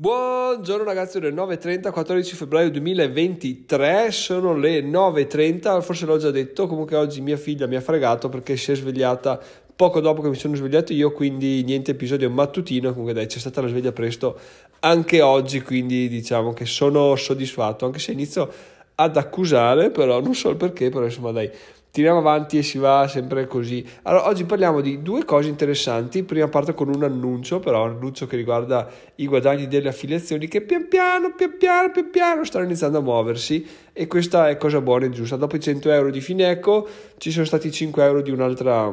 Buongiorno ragazzi, ore 9.30, 14 febbraio 2023, sono le 9.30, forse l'ho già detto, comunque oggi mia figlia mi ha fregato perché si è svegliata poco dopo che mi sono svegliato io, quindi niente episodio mattutino, comunque dai c'è stata la sveglia presto anche oggi, quindi diciamo che sono soddisfatto, anche se inizio ad accusare, però non so il perché, però insomma dai tiriamo avanti e si va sempre così. Allora, oggi parliamo di due cose interessanti. Prima parto con un annuncio, però un annuncio che riguarda i guadagni delle affiliazioni che pian piano, pian piano, pian piano stanno iniziando a muoversi e questa è cosa buona e giusta. Dopo i 100 euro di Fineco ci sono stati 5 euro di un'altra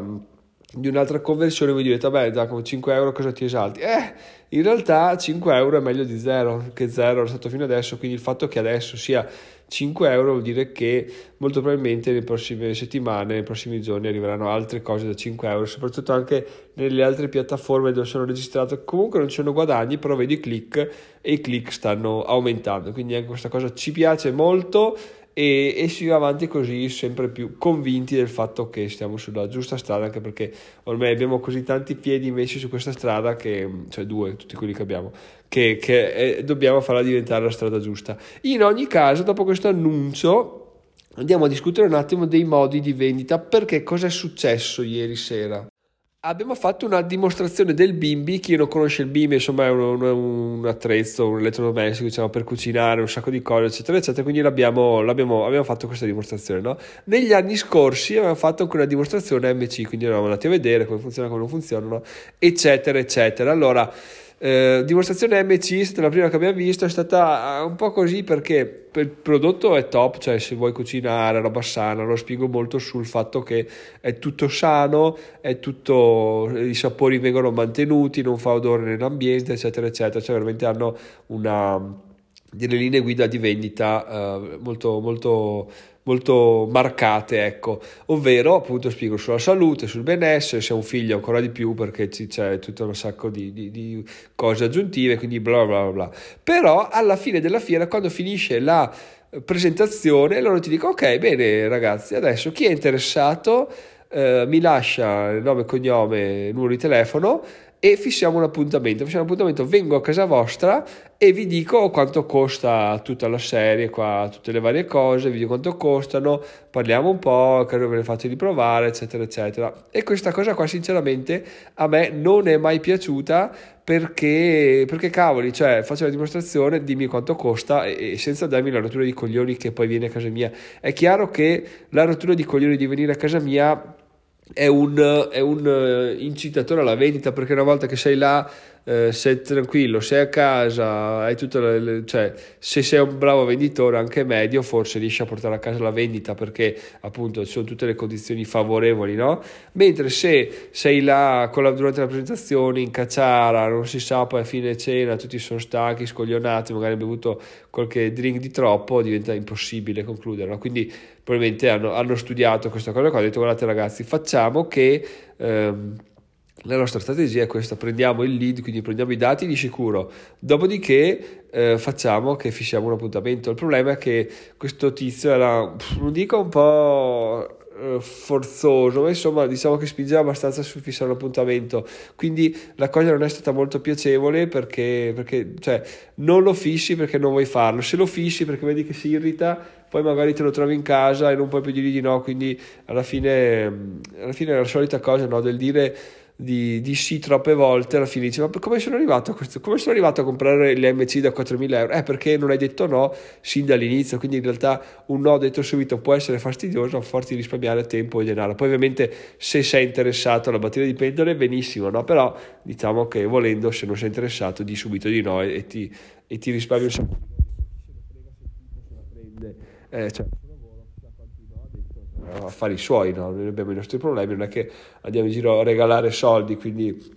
di un'altra conversione voi direte vabbè Giacomo 5 euro cosa ti esalti? Eh in realtà 5 euro è meglio di 0 che 0 è stato fino adesso quindi il fatto che adesso sia 5 euro vuol dire che molto probabilmente nelle prossime settimane nei prossimi giorni arriveranno altre cose da 5 euro soprattutto anche nelle altre piattaforme dove sono registrato comunque non ci sono guadagni però vedi i click e i click stanno aumentando. Quindi anche questa cosa ci piace molto e, e, si va avanti così sempre più convinti del fatto che stiamo sulla giusta strada anche perché ormai abbiamo così tanti piedi messi su questa strada che cioè due tutti quelli che abbiamo che, che è, dobbiamo farla diventare la strada giusta. In ogni caso dopo questo annuncio andiamo a discutere un attimo dei modi di vendita perché cosa è successo ieri sera Abbiamo fatto una dimostrazione del bimbi, chi non conosce il bimbi insomma è un, un, un attrezzo, un elettrodomestico diciamo, per cucinare, un sacco di cose eccetera eccetera, quindi l'abbiamo, l'abbiamo, abbiamo fatto questa dimostrazione. No? Negli anni scorsi avevamo fatto anche una dimostrazione MC, quindi eravamo andati a vedere come funziona, come non funzionano eccetera eccetera. Allora eh, dimostrazione MC è stata la prima che abbiamo visto, è stata un po' così perché il prodotto è top, cioè se vuoi cucinare roba sana, lo spiego molto sul fatto che è tutto sano, è tutto, i sapori vengono mantenuti, non fa odore nell'ambiente, eccetera, eccetera, cioè veramente hanno una delle linee guida di vendita uh, molto, molto molto marcate, ecco, ovvero appunto spiego sulla salute, sul benessere, se hai un figlio ancora di più perché c'è tutto un sacco di, di, di cose aggiuntive, quindi bla bla bla bla. Però alla fine della fiera, quando finisce la presentazione, loro ti dicono ok, bene ragazzi, adesso chi è interessato eh, mi lascia il nome, cognome, numero di telefono e fissiamo un appuntamento. Fissiamo un appuntamento, vengo a casa vostra e vi dico quanto costa tutta la serie qua, tutte le varie cose, vi dico quanto costano, parliamo un po', che ve le faccio di provare, eccetera, eccetera. E questa cosa qua, sinceramente, a me non è mai piaciuta perché, perché cavoli, cioè faccio la dimostrazione, dimmi quanto costa e, e, senza darmi la rottura di coglioni che poi viene a casa mia. È chiaro che la rottura di coglioni di venire a casa mia è un, è un eh, incitatore alla vendita perché una volta che sei là eh, sei tranquillo, sei a casa, hai tutto le, cioè, se sei un bravo venditore anche medio forse riesci a portare a casa la vendita perché appunto ci sono tutte le condizioni favorevoli, no? Mentre se sei là la, durante la presentazione in cacciara, non si sa, poi a fine cena tutti sono stanchi, scoglionati, magari hanno bevuto qualche drink di troppo, diventa impossibile concludere, no? Quindi probabilmente hanno, hanno studiato questa cosa qua, hanno detto guardate ragazzi facciamo che... Ehm, la nostra strategia è questa, prendiamo il lead, quindi prendiamo i dati di sicuro, dopodiché eh, facciamo che fissiamo un appuntamento. Il problema è che questo tizio era, non dico un po' eh, forzoso, ma insomma diciamo che spingeva abbastanza sul fissare un appuntamento, quindi la cosa non è stata molto piacevole perché, perché cioè, non lo fissi perché non vuoi farlo, se lo fissi perché vedi che si irrita, poi magari te lo trovi in casa e non puoi più dirgli di no, quindi alla fine, alla fine è la solita cosa no, del dire di, di, sì troppe volte alla fine dice ma come sono arrivato a questo? Come sono arrivato a comprare le MC da 4.000 euro? Eh perché non hai detto no sin dall'inizio quindi in realtà un no detto subito può essere fastidioso a di risparmiare tempo e denaro. Poi ovviamente se sei interessato alla batteria di pendole benissimo no? Però diciamo che volendo se non sei interessato di subito di no e, e ti, e ti risparmi un sacco. Eh, cioè affari suoi, no? noi abbiamo i nostri problemi, non è che andiamo in giro a regalare soldi, quindi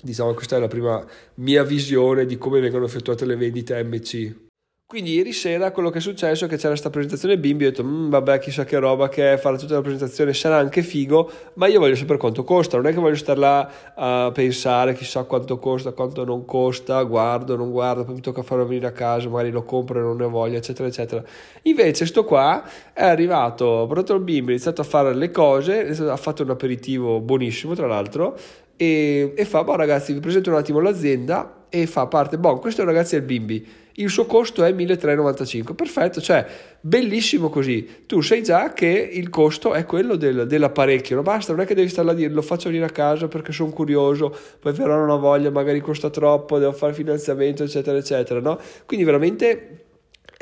diciamo questa è la prima mia visione di come vengono effettuate le vendite MC. Quindi ieri sera quello che è successo è che c'era questa presentazione bimbi, ho detto mmm, vabbè chissà che roba che è, fare tutta la presentazione sarà anche figo, ma io voglio sapere quanto costa, non è che voglio stare là a pensare chissà quanto costa, quanto non costa, guardo, non guardo, poi mi tocca farlo venire a casa, magari lo compro e non ne voglio, eccetera, eccetera. Invece sto qua è arrivato, ha portato il bimbi, ha iniziato a fare le cose, ha fatto un aperitivo buonissimo tra l'altro e, e fa, boh ragazzi vi presento un attimo l'azienda e fa parte, boh, questo ragazzi è il bimbi, il suo costo è 1395, perfetto, cioè bellissimo così, tu sai già che il costo è quello del, dell'apparecchio, non basta, non è che devi stare a dire lo faccio venire a casa perché sono curioso, poi però non ho voglia, magari costa troppo, devo fare finanziamento, eccetera, eccetera, no? Quindi veramente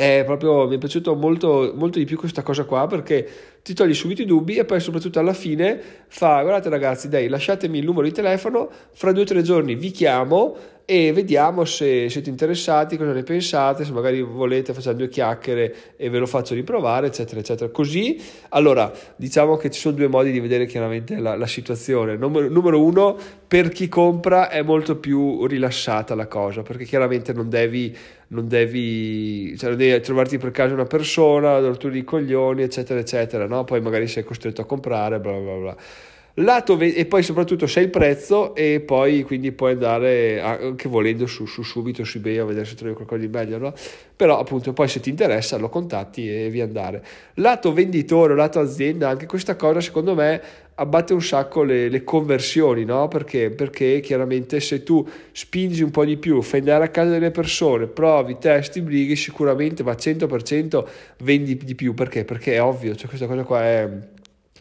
è proprio, mi è piaciuto molto, molto di più questa cosa qua perché ti togli subito i dubbi e poi soprattutto alla fine fa guardate ragazzi dai lasciatemi il numero di telefono fra due o tre giorni vi chiamo e vediamo se siete interessati, cosa ne pensate, se magari volete facciamo due chiacchiere e ve lo faccio riprovare, eccetera, eccetera. Così, allora, diciamo che ci sono due modi di vedere chiaramente la, la situazione. Numero, numero, uno, per chi compra è molto più rilassata la cosa, perché chiaramente non devi, non devi, cioè non devi trovarti per caso una persona, rotture di coglioni, eccetera, eccetera, no? Poi magari sei costretto a comprare, bla bla bla. Lato e poi soprattutto sei il prezzo e poi quindi puoi andare anche volendo su, su subito su eBay a vedere se trovi qualcosa di meglio, no? Però appunto poi se ti interessa lo contatti e via andare. Lato venditore lato azienda, anche questa cosa secondo me abbatte un sacco le, le conversioni, no? Perché? Perché chiaramente se tu spingi un po' di più, fai andare a casa delle persone, provi, testi, brighi, sicuramente ma 100% vendi di più. Perché? Perché è ovvio, cioè questa cosa qua è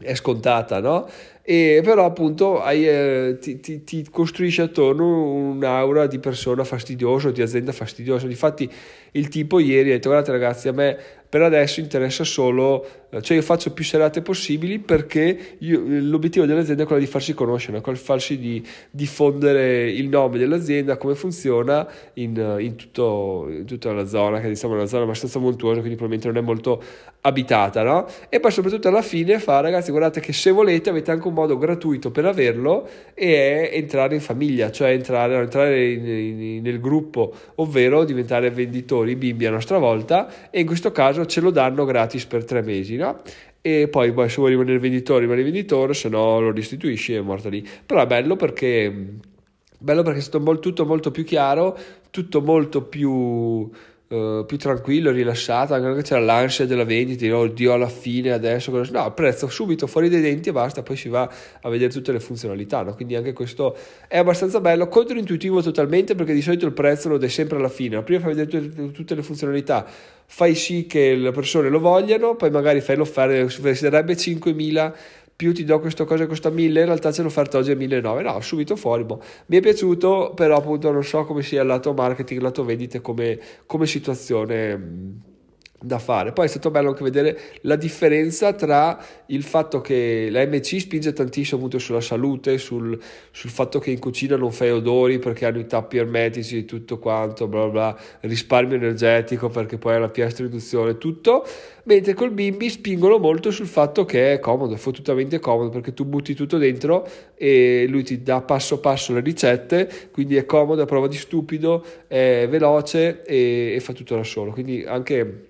è scontata, no? E però appunto hai, eh, ti, ti, ti, costruisce attorno un'aura di persona fastidiosa, di azienda fastidiosa. Difatti il tipo ieri ha detto guardate ragazzi a me per adesso interessa solo, eh, cioè io faccio più serate possibili perché io, l'obiettivo dell'azienda è quello di farsi conoscere, quello di farsi di diffondere il nome dell'azienda, come funziona in, in, tutto, in tutta la zona, che diciamo è una zona abbastanza montuosa, quindi probabilmente non è molto abitata, no? E poi soprattutto alla fine fa ragazzi guardate che se volete avete anche un modo gratuito per averlo è entrare in famiglia, cioè entrare, entrare in, in, nel gruppo, ovvero diventare venditori bimbi a nostra volta e in questo caso ce lo danno gratis per tre mesi, no? E poi, poi se vuoi rimanere venditore, rimani venditore, se no lo restituisci e è morta lì. Però è bello perché, bello perché è stato molto, tutto molto più chiaro, tutto molto più Uh, più tranquillo, rilassato, anche perché c'era l'ansia della vendita, oddio alla fine adesso, no, prezzo subito fuori dai denti e basta, poi si va a vedere tutte le funzionalità, no? quindi anche questo è abbastanza bello, controintuitivo totalmente perché di solito il prezzo lo dai sempre alla fine, prima fai vedere tutte, le funzionalità, fai sì che le persone lo vogliano, poi magari fai l'offerta, sarebbe 5.000 più ti do questa cosa che costa 1000, in realtà c'è l'offerta oggi a 1900, no, subito fuori, boh. mi è piaciuto, però appunto non so come sia il lato marketing, il lato vendite come, come situazione da fare. Poi è stato bello anche vedere la differenza tra il fatto che la MC spinge tantissimo appunto sulla salute, sul, sul fatto che in cucina non fai odori perché hanno i tappi ermetici e tutto quanto, bla bla, risparmio energetico perché poi è la piastra riduzione, tutto, mentre col bimbi spingono molto sul fatto che è comodo, è fottutamente comodo perché tu butti tutto dentro e lui ti dà passo passo le ricette, quindi è comodo, a prova di stupido, è veloce e, e fa tutto da solo, quindi anche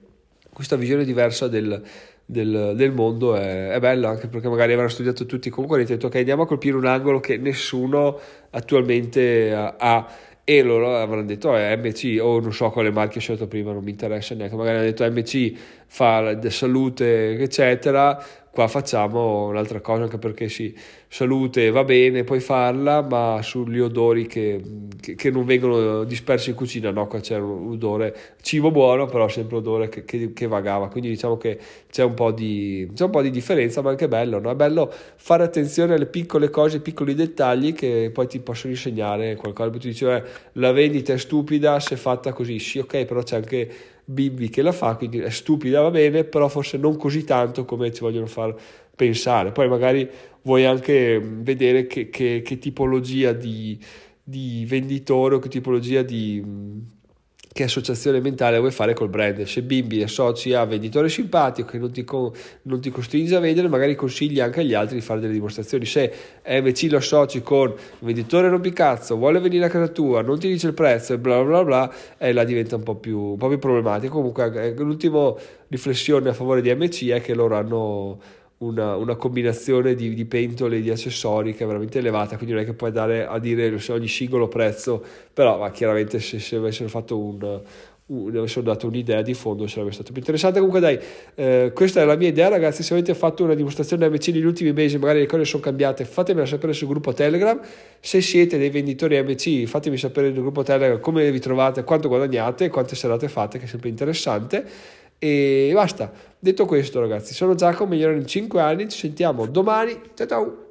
questa visione diversa del, del, del mondo è, è, bella anche perché magari avranno studiato tutti i concorrenti e detto ok andiamo a colpire un angolo che nessuno attualmente ha e loro avranno detto eh, MC o non so quale marchio ho scelto prima non mi interessa neanche. Magari hanno detto MC fa salute eccetera qua facciamo un'altra cosa anche perché sì, salute va bene, puoi farla, ma sugli odori che, che, che non vengono dispersi in cucina, no, qua c'è un odore, cibo buono, però sempre odore che, che, che vagava, quindi diciamo che c'è un, po' di, c'è un po' di differenza, ma anche bello, no? è bello fare attenzione alle piccole cose, ai piccoli dettagli che poi ti possono insegnare qualcosa, tu dici, eh, la vendita è stupida se fatta così, sì ok, però c'è anche Bimbi che la fa, quindi è stupida, va bene, però forse non così tanto come ci vogliono far pensare. Poi magari vuoi anche vedere che, che, che tipologia di, di venditore o che tipologia di che associazione mentale vuoi fare col brand. Se Bimbi associ a venditore simpatico che non ti, con, non ti, costringe a vendere, magari consigli anche agli altri di fare delle dimostrazioni. Se MC lo associ con venditore rompicazzo, vuole venire a casa tua, non ti dice il prezzo e bla bla bla, e là diventa un po' più, un po più problematico. Comunque, l'ultima riflessione a favore di MC è che loro hanno una, una combinazione di, di, pentole e di accessori che è veramente elevata, quindi non è che puoi andare a dire ogni singolo prezzo, però chiaramente se, se avessero fatto un, avessero dato un'idea di fondo sarebbe stato più interessante. Comunque dai, eh, questa è la mia idea ragazzi, se avete fatto una dimostrazione MC negli ultimi mesi, magari le cose sono cambiate, fatemela sapere sul gruppo Telegram, se siete dei venditori MC fatemi sapere nel gruppo Telegram come vi trovate, quanto guadagnate, quante serate fate, che è sempre interessante e basta. Detto questo, ragazzi, sono Giacomo, migliorare in 5 anni. Ci sentiamo domani. Ciao ciao.